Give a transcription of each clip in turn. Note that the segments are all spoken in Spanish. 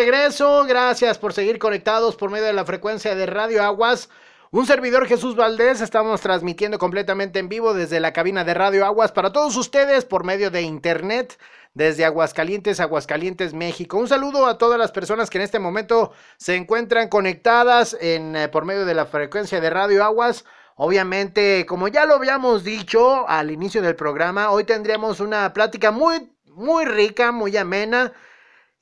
regreso. Gracias por seguir conectados por medio de la frecuencia de Radio Aguas. Un servidor Jesús Valdés, estamos transmitiendo completamente en vivo desde la cabina de Radio Aguas para todos ustedes por medio de internet desde Aguascalientes, Aguascalientes, México. Un saludo a todas las personas que en este momento se encuentran conectadas en, eh, por medio de la frecuencia de Radio Aguas. Obviamente, como ya lo habíamos dicho al inicio del programa, hoy tendríamos una plática muy, muy rica, muy amena.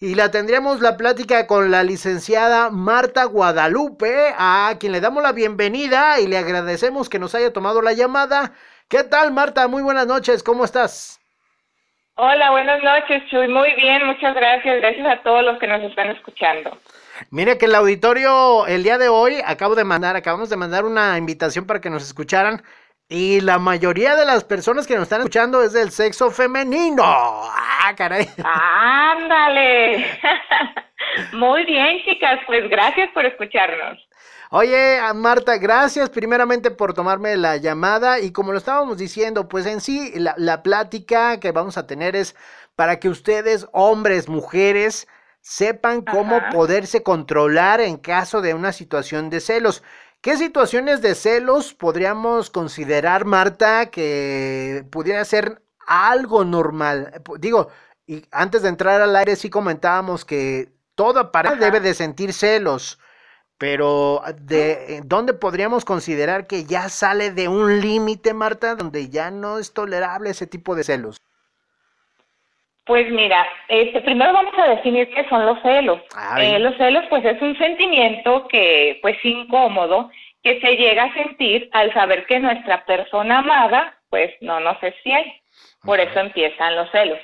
Y la tendríamos la plática con la licenciada Marta Guadalupe, a quien le damos la bienvenida y le agradecemos que nos haya tomado la llamada. ¿Qué tal, Marta? Muy buenas noches, ¿cómo estás? Hola, buenas noches, Chuy. Muy bien, muchas gracias. Gracias a todos los que nos están escuchando. Mire que el auditorio el día de hoy acabo de mandar, acabamos de mandar una invitación para que nos escucharan y la mayoría de las personas que nos están escuchando es del sexo femenino. Ah, caray. Ándale. Muy bien, chicas, pues gracias por escucharnos. Oye, Marta, gracias primeramente por tomarme la llamada y como lo estábamos diciendo, pues en sí la, la plática que vamos a tener es para que ustedes, hombres, mujeres, sepan cómo poderse controlar en caso de una situación de celos. ¿Qué situaciones de celos podríamos considerar, Marta, que pudiera ser algo normal? Digo, y antes de entrar al aire sí comentábamos que toda pareja debe de sentir celos, pero ¿de dónde podríamos considerar que ya sale de un límite, Marta, donde ya no es tolerable ese tipo de celos? Pues mira, este, primero vamos a definir qué son los celos. Ah, eh, los celos, pues es un sentimiento que, pues incómodo, que se llega a sentir al saber que nuestra persona amada, pues no nos es fiel. Por eso empiezan los celos.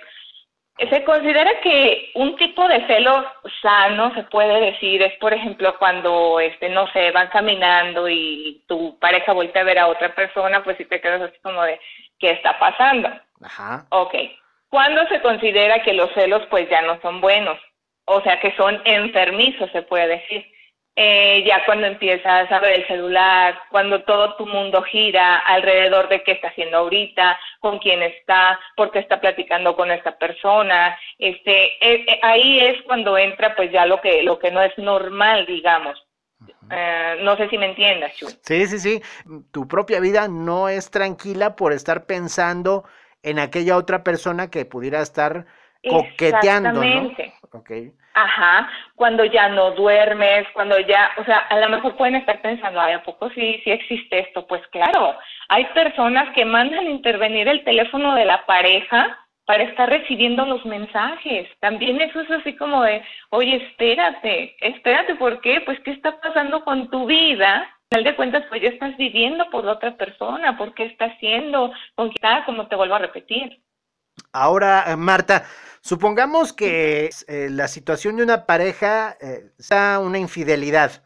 Se considera que un tipo de celo sano, se puede decir, es por ejemplo cuando, este, no sé, van caminando y tu pareja vuelve a ver a otra persona, pues si te quedas así como de, ¿qué está pasando? Ajá. Ok. ¿Cuándo se considera que los celos pues ya no son buenos? O sea, que son enfermizos, se puede decir. Eh, ya cuando empiezas a ver el celular, cuando todo tu mundo gira alrededor de qué está haciendo ahorita, con quién está, por qué está platicando con esta persona, este, eh, eh, ahí es cuando entra pues ya lo que, lo que no es normal, digamos. no sé si me entiendas, Chu. Sí, sí, sí. Tu propia vida no es tranquila por estar pensando en aquella otra persona que pudiera estar coqueteando, Exactamente. ¿no? Okay. Ajá, cuando ya no duermes, cuando ya, o sea, a lo mejor pueden estar pensando, ay, ¿a poco sí, sí existe esto? Pues claro, hay personas que mandan intervenir el teléfono de la pareja para estar recibiendo los mensajes. También eso es así como de, oye, espérate, espérate, ¿por qué? Pues, ¿qué está pasando con tu vida final de cuentas, pues ya estás viviendo por la otra persona, por qué está haciendo, con qué está, como te vuelvo a repetir. Ahora, Marta, supongamos que eh, la situación de una pareja eh, sea una infidelidad.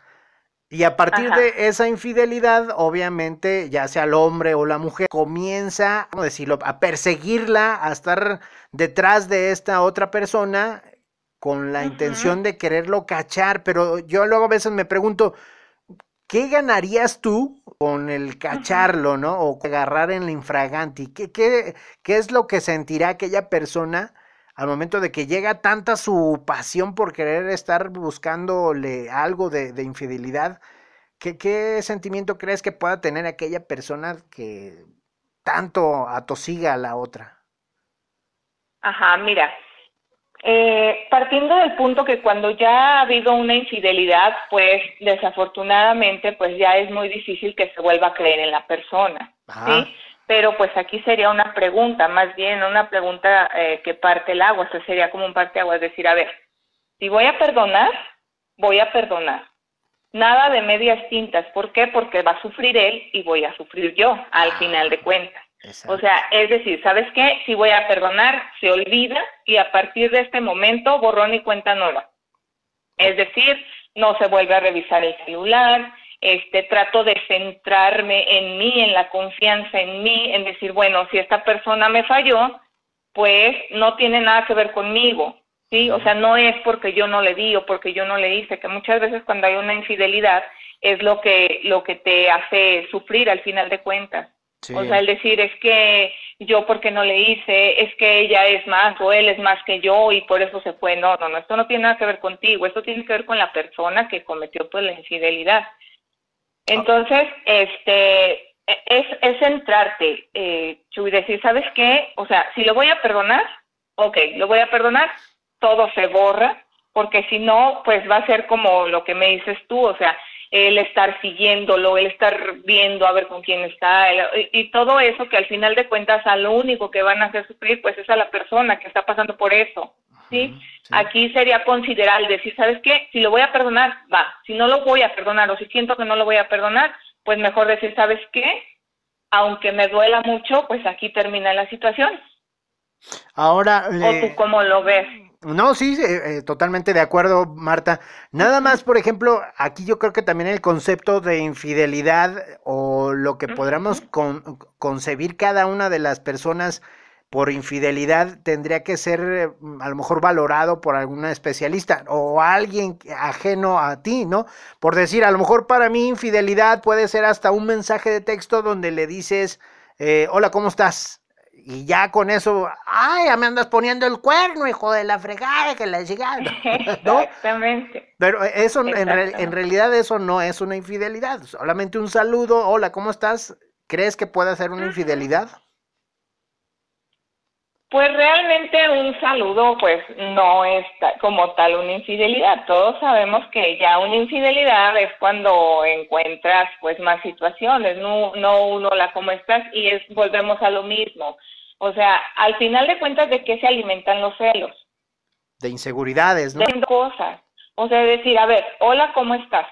Y a partir de esa infidelidad, obviamente, ya sea el hombre o la mujer, comienza, ¿cómo decirlo?, a perseguirla, a estar detrás de esta otra persona con la intención de quererlo cachar. Pero yo luego a veces me pregunto, ¿qué ganarías tú con el cacharlo, no? O agarrar en la infraganti. ¿Qué, qué, qué es lo que sentirá aquella persona al momento de que llega tanta su pasión por querer estar buscándole algo de, de infidelidad? ¿Qué, ¿Qué sentimiento crees que pueda tener aquella persona que tanto atosiga a la otra? Ajá, mira, eh, partiendo del punto que cuando ya ha habido una infidelidad, pues desafortunadamente, pues ya es muy difícil que se vuelva a creer en la persona, ¿sí? Pero pues aquí sería una pregunta, más bien una pregunta eh, que parte el agua, o sea, sería como un parte agua, es decir, a ver, si voy a perdonar, voy a perdonar. Nada de medias tintas, ¿por qué? Porque va a sufrir él y voy a sufrir yo, al ah. final de cuentas. O sea, es decir, ¿sabes qué? Si voy a perdonar, se olvida y a partir de este momento borrón y cuenta nueva. Es decir, no se vuelve a revisar el celular, este, trato de centrarme en mí, en la confianza en mí, en decir, bueno, si esta persona me falló, pues no tiene nada que ver conmigo, ¿sí? O sea, no es porque yo no le di o porque yo no le hice, que muchas veces cuando hay una infidelidad es lo que, lo que te hace sufrir al final de cuentas. O sea, el decir es que yo porque no le hice, es que ella es más o él es más que yo y por eso se fue. No, no, no, esto no tiene nada que ver contigo, esto tiene que ver con la persona que cometió pues la infidelidad. Entonces, este, es, es centrarte, eh, y decir, ¿sabes qué? O sea, si lo voy a perdonar, ok, lo voy a perdonar, todo se borra, porque si no, pues va a ser como lo que me dices tú, o sea, el estar siguiéndolo, el estar viendo a ver con quién está, y, todo eso que al final de cuentas a lo único que van a hacer sufrir pues es a la persona que está pasando por eso, ¿sí? Aquí sería considerar, decir, ¿sabes qué? Si lo voy a perdonar, va, si no lo voy a perdonar o si siento que no lo voy a perdonar, pues mejor decir, ¿sabes qué? Aunque me duela mucho, pues aquí termina la situación. Ahora, ¿O tú cómo lo ves? No, sí, eh, totalmente de acuerdo, Marta. Nada más, por ejemplo, aquí yo creo que también el concepto de infidelidad o lo que podríamos concebir cada una de las personas por infidelidad tendría que ser eh, a lo mejor valorado por alguna especialista o alguien ajeno a ti, ¿no? Por decir, a lo mejor para mí infidelidad puede ser hasta un mensaje de texto donde le dices, eh, hola, ¿cómo estás? Y ya con eso, ay, ya me andas poniendo el cuerno, hijo de la fregada, que la llegada. ¿no? Exactamente. Pero eso, en, en, realidad eso no es una infidelidad, solamente un saludo, hola, ¿cómo estás? ¿Crees que puede ser una infidelidad? Pues realmente un saludo pues no es como tal una infidelidad. Todos sabemos que ya una infidelidad es cuando encuentras pues más situaciones, no, no uno la cómo estás y es volvemos a lo mismo. O sea, al final de cuentas, ¿de qué se alimentan los celos? De inseguridades, ¿no? De cosas. O sea, decir, a ver, hola, ¿cómo estás?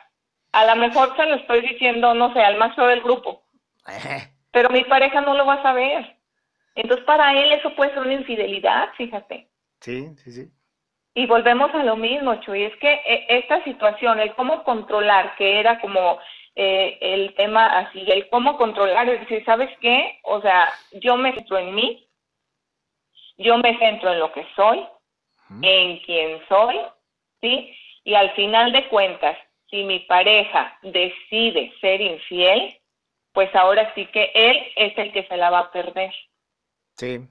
A lo mejor se lo estoy diciendo, no sé, al más del grupo. Pero mi pareja no lo va a saber. Entonces, para él eso puede ser una infidelidad, fíjate. Sí, sí, sí. Y volvemos a lo mismo, Chuy, es que eh, esta situación, el cómo controlar, que era como eh, el tema así, el cómo controlar, es decir, ¿sabes qué? O sea, yo me centro en mí, yo me centro en lo que soy, en quién soy, ¿sí? Y al final de cuentas, si mi pareja decide ser infiel, pues ahora sí que él es el que se la va a perder. Sí.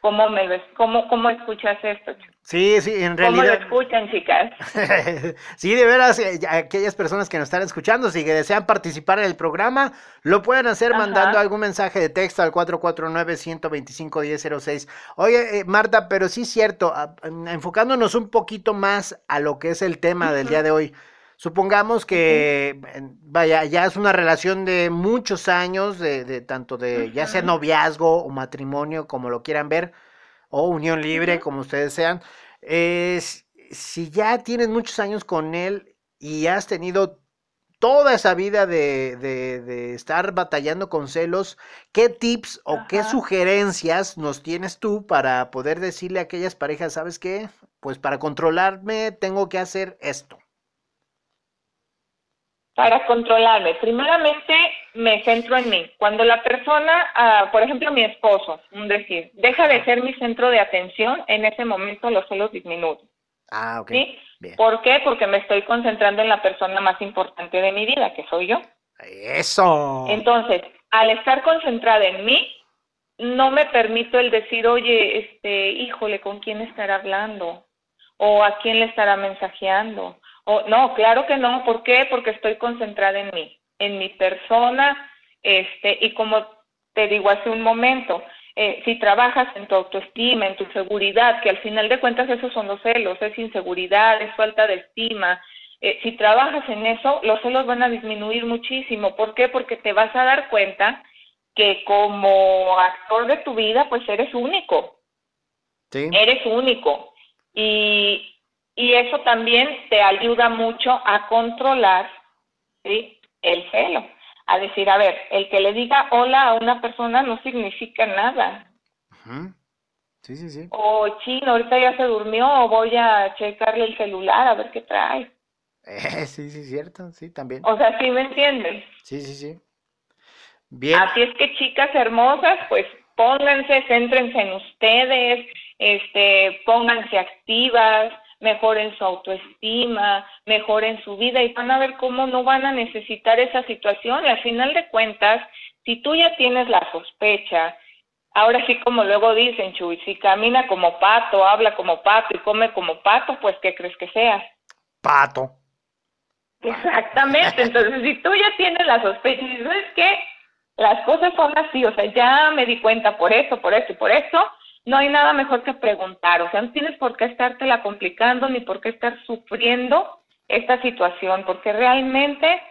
¿Cómo, me ves? ¿Cómo, ¿Cómo escuchas esto? Sí, sí, en realidad. ¿Cómo lo escuchan, chicas? sí, de veras, eh, aquellas personas que nos están escuchando, si desean participar en el programa, lo pueden hacer mandando algún mensaje de texto al 449-125-1006. Oye, eh, Marta, pero sí es cierto, enfocándonos un poquito más a lo que es el tema del día de hoy. Supongamos que, vaya, ya es una relación de muchos años, de, de tanto de ya sea noviazgo o matrimonio, como lo quieran ver o unión libre, como ustedes sean, es, si ya tienes muchos años con él y has tenido toda esa vida de, de, estar batallando con celos, ¿qué tips o qué sugerencias nos tienes tú para poder decirle a aquellas parejas, sabes qué? Pues para controlarme tengo que hacer esto. Para controlarme, primeramente me centro en mí. Cuando la persona, ah, por ejemplo mi esposo, un decir, deja de ser mi centro de atención, en ese momento los celos disminuyen. Ah, ok. ¿Sí? ¿Por qué? Porque me estoy concentrando en la persona más importante de mi vida, que soy yo. Eso. Entonces, al estar concentrada en mí, no me permito el decir, oye, este, híjole, ¿con quién estará hablando? ¿O a quién le estará mensajeando? No, claro que no. ¿Por qué? Porque estoy concentrada en mí, en mi persona, este, y como te digo hace un momento, eh, si trabajas en tu autoestima, en tu seguridad, que al final de cuentas esos son los celos, es inseguridad, es falta de estima. Eh, si trabajas en eso, los celos van a disminuir muchísimo. ¿Por qué? Porque te vas a dar cuenta que como actor de tu vida, pues eres único. Sí. Eres único. Y, y eso también te ayuda mucho a controlar ¿sí? el celo. A decir, a ver, el que le diga hola a una persona no significa nada. Sí, sí, sí. O chino, ahorita ya se durmió, o voy a checarle el celular a ver qué trae. Eh, sí, sí, cierto, sí, también. O sea, ¿sí me entiendes? Sí, sí, sí. Bien. Así es que chicas hermosas, pues pónganse, céntrense en ustedes, este, pónganse activas, mejoren su autoestima, mejoren su vida y van a ver cómo no van a necesitar esa situación. Y al final de cuentas, Si tú ya tienes la sospecha, ahora sí como luego dicen, Chuy, si camina como pato, habla como pato y come como pato, pues ¿qué crees que seas? Pato. Exactamente, entonces si tú ya tienes la sospecha y dices, ¿sabes Las cosas son así, o sea, ya me di cuenta por eso, por eso y por eso, no hay nada mejor que preguntar, o sea, no tienes por qué estártela complicando ni por qué estar sufriendo esta situación, porque realmente,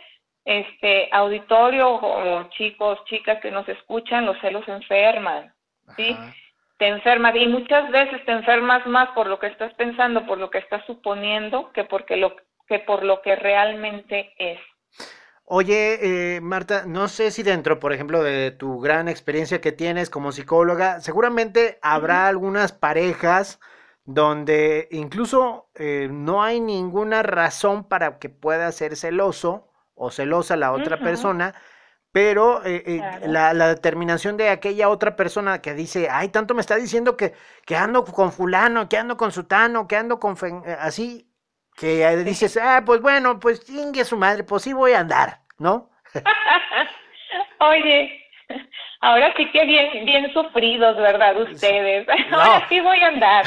este, auditorio o chicos, chicas que nos escuchan, los celos enferman, ¿sí? Te enferman y muchas veces te enfermas más por lo que estás pensando, por lo que estás suponiendo, que, porque lo, que por lo que realmente es. Oye, eh, Marta, no sé si dentro, por ejemplo, de tu gran experiencia que tienes como psicóloga, seguramente habrá algunas parejas donde incluso eh, no hay ninguna razón para que pueda ser celoso o celosa la otra persona, pero eh, la, determinación de aquella otra persona que dice, ay, tanto me está diciendo que, que ando con fulano, que ando con sutano, que ando con... así, que dices, ah, pues bueno, pues chingue su madre, pues sí voy a andar, ¿no? Oye, ahora sí que bien, bien sufridos, ¿verdad? Ustedes. Ahora sí voy a andar.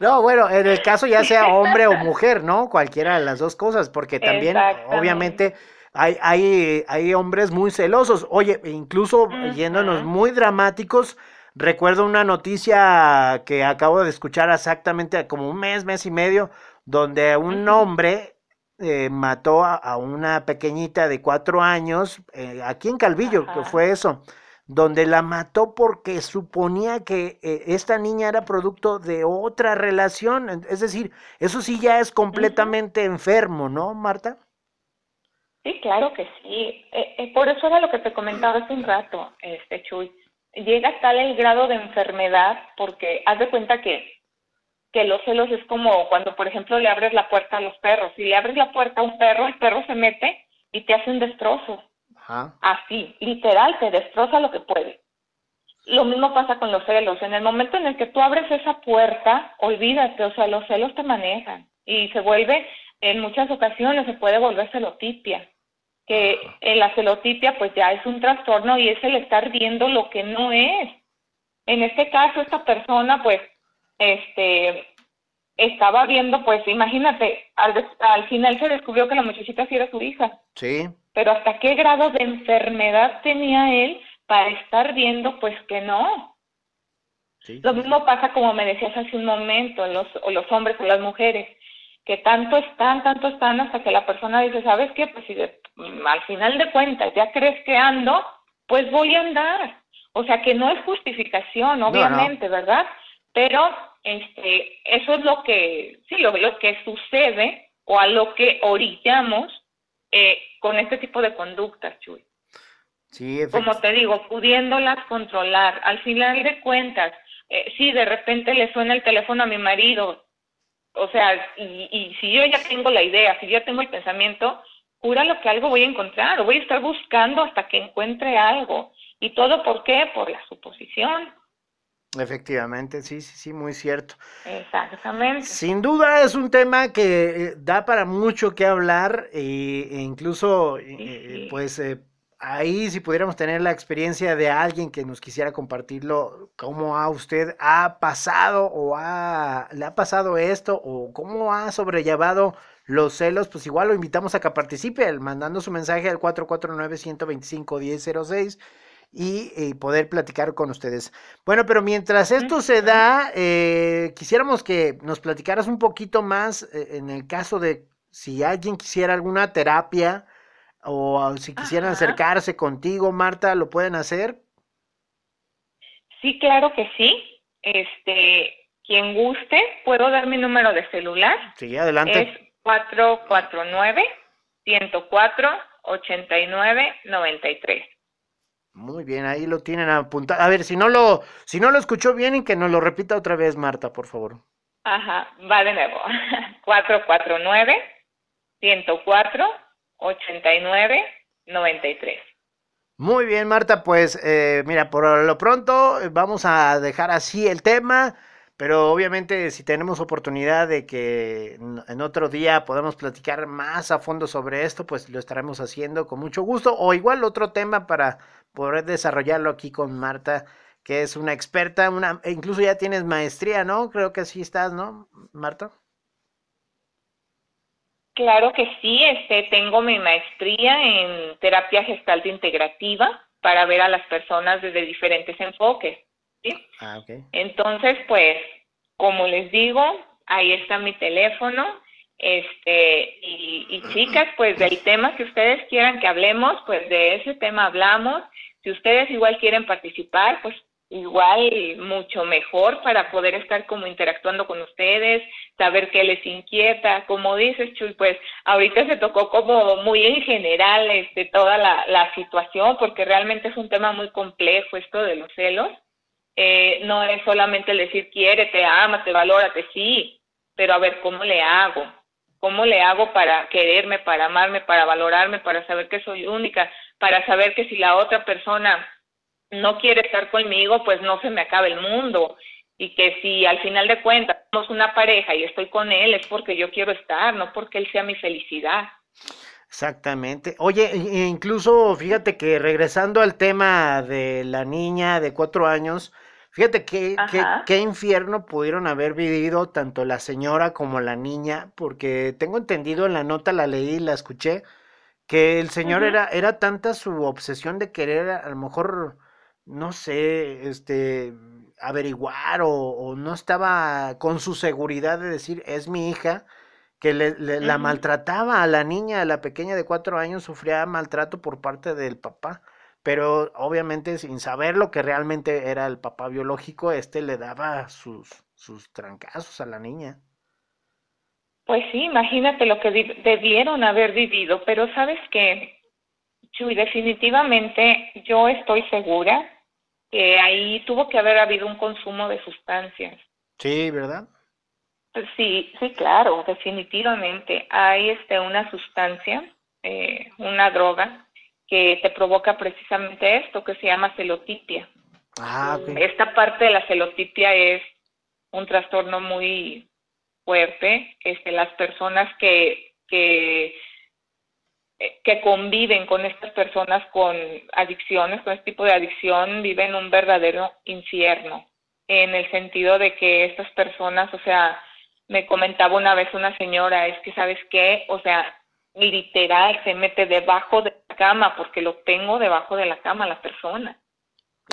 no, bueno, en el caso ya sea hombre o mujer, ¿no? Cualquiera de las dos cosas, porque también, obviamente, hay, hay, hay hombres muy celosos. Oye, incluso yéndonos muy dramáticos, recuerdo una noticia que acabo de escuchar exactamente como un mes, mes y medio, donde un hombre eh, mató a, una pequeñita de cuatro años, eh, aquí en Calvillo, que fue eso, donde la mató porque suponía que eh, esta niña era producto de otra relación. Es decir, eso sí ya es completamente enfermo, ¿no, Marta? Sí, claro que sí. por eso era lo que te comentaba hace un rato, este Chuy. Llega a tal el grado de enfermedad porque haz de cuenta que que los celos es como cuando, por ejemplo, le abres la puerta a los perros. Si le abres la puerta a un perro, el perro se mete y te hace un destrozo. Así, literal, te destroza lo que puede. Lo mismo pasa con los celos. En el momento en el que tú abres esa puerta, olvídate, o sea, los celos te manejan y se vuelve, en muchas ocasiones se puede volver celotipia, que la celotipia pues ya es un trastorno y es el estar viendo lo que no es. En este caso, esta persona pues este, estaba viendo, pues imagínate, al, al final se descubrió que la muchachita sí era su hija. Sí. Pero hasta qué grado de enfermedad tenía él para estar viendo, pues que no. Sí, Lo mismo pasa como me decías hace un momento, los, o los hombres o las mujeres, que tanto están, tanto están hasta que la persona dice, ¿sabes qué? Pues si al final de cuentas ya crees que ando, pues voy a andar. O sea que no es justificación, obviamente, ¿verdad? Pero este, eso es lo que, sí, lo, lo que sucede o a lo que orillamos eh, con este tipo de conductas, Chuy. Sí, Como te digo, pudiéndolas controlar. Al final de cuentas, eh, sí, de repente le suena el teléfono a mi marido, o sea, y, y si yo ya tengo la idea, si yo ya tengo el pensamiento, lo que algo voy a encontrar, o voy a estar buscando hasta que encuentre algo. ¿Y todo por qué? Por la suposición. Efectivamente, sí, sí, sí, muy cierto. Exactamente. Sin duda es un tema que eh, da para mucho que hablar e, incluso, eh, pues, ahí si pudiéramos tener la experiencia de alguien que nos quisiera compartirlo, cómo a usted ha pasado o ha, le ha pasado esto o cómo ha sobrellevado los celos, pues igual lo invitamos a que participe, mandando su mensaje al 449-125-1006 y, poder platicar con ustedes. Bueno, pero mientras esto se da, eh, quisiéramos que nos platicaras un poquito más eh, en el caso de si alguien quisiera alguna terapia o si quisieran acercarse contigo, Marta, ¿lo pueden hacer? Sí, claro que sí. Este, quien guste, puedo dar mi número de celular. Sí, adelante. Es 449 104 89 93. Muy bien, ahí lo tienen apuntado. A ver, si no lo, si no lo escuchó bien y que nos lo repita otra vez, Marta, por favor. Ajá, va de nuevo. 449-104-89-93. Muy bien, Marta, pues eh, mira, por lo pronto eh, vamos a dejar así el tema Pero obviamente si tenemos oportunidad de que en otro día podamos platicar más a fondo sobre esto, pues lo estaremos haciendo con mucho gusto. O igual otro tema para poder desarrollarlo aquí con Marta, que es una experta, una, e incluso ya tienes maestría, ¿no? Creo que así estás, ¿no, Marta? Claro que sí, este, tengo mi maestría en terapia gestal integrativa para ver a las personas desde diferentes enfoques. Ah, Entonces, pues, como les digo, ahí está mi teléfono. Este, y, chicas, pues del tema que ustedes quieran que hablemos, pues de ese tema hablamos. Si ustedes igual quieren participar, pues igual mucho mejor para poder estar como interactuando con ustedes, saber qué les inquieta, como dices Chuy, pues ahorita se tocó como muy en general este toda la, la situación, porque realmente es un tema muy complejo esto de los celos, eh, no es solamente el decir quiérete, ámate, valórate, sí, pero a ver cómo le hago, cómo le hago para quererme, para amarme, para valorarme, para saber que soy única, para saber que si la otra persona no quiere estar conmigo, pues no se me acabe el mundo y que si al final de cuentas somos una pareja y estoy con él es porque yo quiero estar, no porque él sea mi felicidad. Exactamente. Oye, incluso fíjate que regresando al tema de la niña de cuatro años, Fíjate qué, qué, infierno pudieron haber vivido tanto la señora como la niña, porque tengo entendido en la nota, la leí, la escuché, que el señor era, era tanta su obsesión de querer a, lo mejor, no sé, este, averiguar o, no estaba con su seguridad de decir, es mi hija, que le, la maltrataba a la niña, a la pequeña de cuatro años, sufría maltrato por parte del papá pero obviamente sin saber lo que realmente era el papá biológico, este le daba sus, sus trancazos a la niña. Pues sí, imagínate lo que debieron haber vivido, pero sabes que, Chuy, definitivamente yo estoy segura que ahí tuvo que haber habido un consumo de sustancias. Sí, ¿verdad? Sí, sí, claro, definitivamente. Hay este, una sustancia, eh, una droga que te provoca precisamente esto, que se llama celotipia. Ah, Esta parte de la celotipia es un trastorno muy fuerte. Este, las personas que, que, que conviven con estas personas con adicciones, con este tipo de adicción, viven un verdadero infierno, en el sentido de que estas personas, o sea, me comentaba una vez una señora, es que, ¿sabes qué? O sea, literal se mete debajo de la cama porque lo tengo debajo de la cama la persona.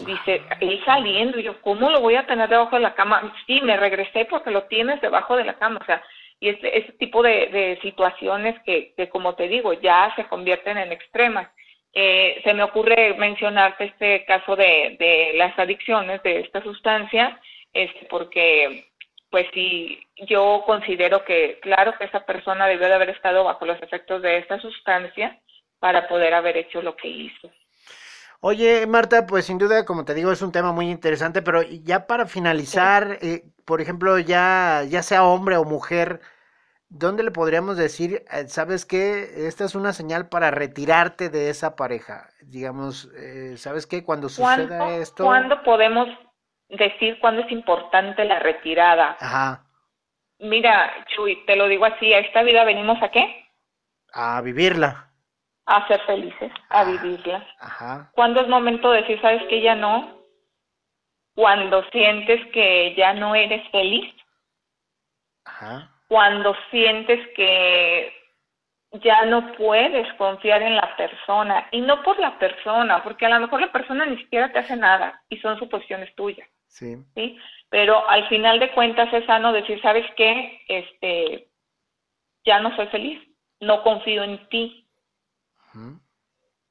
Dice, él saliendo, y yo, ¿cómo lo voy a tener debajo de la cama? Sí, me regresé porque lo tienes debajo de la cama, o sea, y este, ese tipo de, de situaciones que, que, como te digo, ya se convierten en extremas. Eh, se me ocurre mencionarte este caso de, de las adicciones de esta sustancia, este, porque pues sí, yo considero que claro que esa persona debió de haber estado bajo los efectos de esta sustancia para poder haber hecho lo que hizo. Oye, Marta, pues sin duda, como te digo, es un tema muy interesante, pero ya para finalizar, eh, por ejemplo, ya, ya sea hombre o mujer, ¿dónde le podríamos decir, eh, sabes qué, esta es una señal para retirarte de esa pareja? Digamos, eh, ¿sabes qué? Cuando suceda esto... ¿Cuándo podemos decir cuándo es importante la retirada. Ajá. Mira, Chuy, te lo digo así, a esta vida venimos a qué? A vivirla. A ser felices, a ah, vivirla. Ajá. ¿Cuándo es momento de decir, sabes que ya no? Cuando sientes que ya no eres feliz. Ajá. Cuando sientes que ya no puedes confiar en la persona y no por la persona, porque a lo mejor la persona ni siquiera te hace nada y son suposiciones tuyas. Sí. ¿sí? Pero al final de cuentas es sano decir, ¿sabes qué? Este, ya no soy feliz, no confío en ti.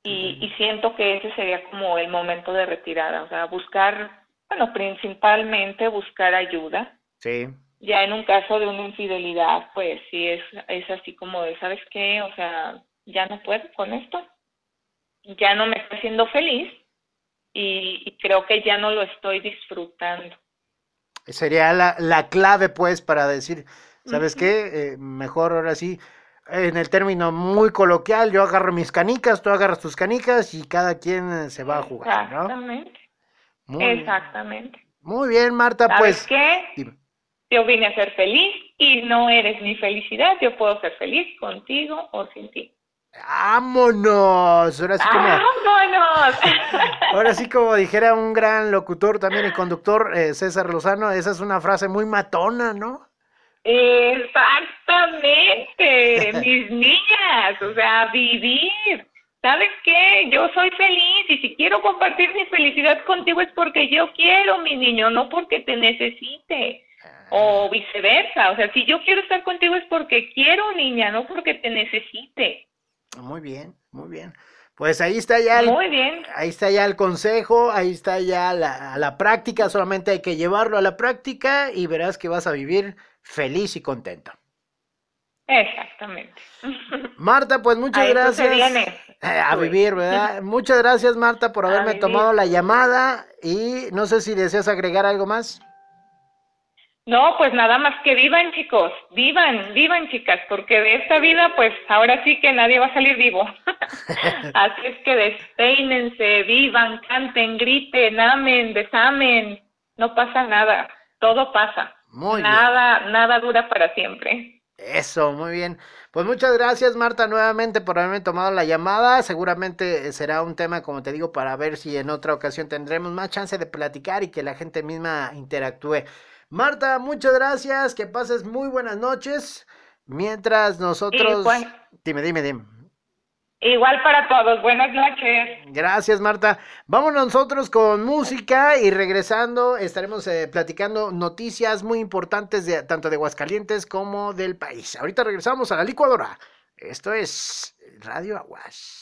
y, y siento que ese sería como el momento de retirada, o sea, buscar, bueno, principalmente buscar ayuda. Sí. Ya en un caso de una infidelidad, pues sí es, es así como de, ¿sabes qué? O sea, ya no puedo con esto, ya no me está haciendo feliz, y, creo que ya no lo estoy disfrutando. Sería la, la clave, pues, para decir, ¿sabes qué? Eh, mejor ahora sí, en el término muy coloquial, yo agarro mis canicas, tú agarras tus canicas y cada quien se va a jugar, Exactamente. Exactamente. Muy bien, Marta, ¿Sabes pues. qué? Yo vine a ser feliz y no eres mi felicidad. Yo puedo ser feliz contigo o sin ti. ¡Vámonos! Ahora sí como, ¡Vámonos! Ahora sí como dijera un gran locutor también y conductor, eh, César Lozano, esa es una frase muy matona, ¿no? Exactamente, mis niñas, o sea, vivir. ¿Sabes qué? Yo soy feliz y si quiero compartir mi felicidad contigo es porque yo quiero, mi niño, no porque te necesite. O ah. viceversa, o sea, si yo quiero estar contigo es porque quiero, niña, no porque te necesite. Muy bien, muy bien. Pues ahí está ya el, muy bien. ahí está ya el consejo, ahí está ya la, la práctica, solamente hay que llevarlo a la práctica y verás que vas a vivir feliz y contento. Exactamente. Marta, pues muchas gracias. Eh, a vivir, ¿verdad? muchas gracias, Marta, por haberme tomado la llamada y no sé si deseas agregar algo más. No, pues nada más que vivan, chicos, vivan, vivan, chicas, porque de esta vida, pues ahora sí que nadie va a salir vivo. Así es que despeínense, vivan, canten, griten, amen, desamen, no pasa nada, todo pasa. Muy nada, nada dura para siempre. Eso, muy bien. Pues muchas gracias Marta nuevamente por haberme tomado la llamada. Seguramente será un tema, como te digo, para ver si en otra ocasión tendremos más chance de platicar y que la gente misma interactúe. Marta, muchas gracias, que pases muy buenas noches. Mientras nosotros... Dime, dime, dime. Igual para todos, buenas noches. Gracias, Marta. Vámonos nosotros con música y regresando estaremos eh, platicando noticias muy importantes de tanto de Aguascalientes como del país. Ahorita regresamos a la licuadora. Esto es Radio Aguas.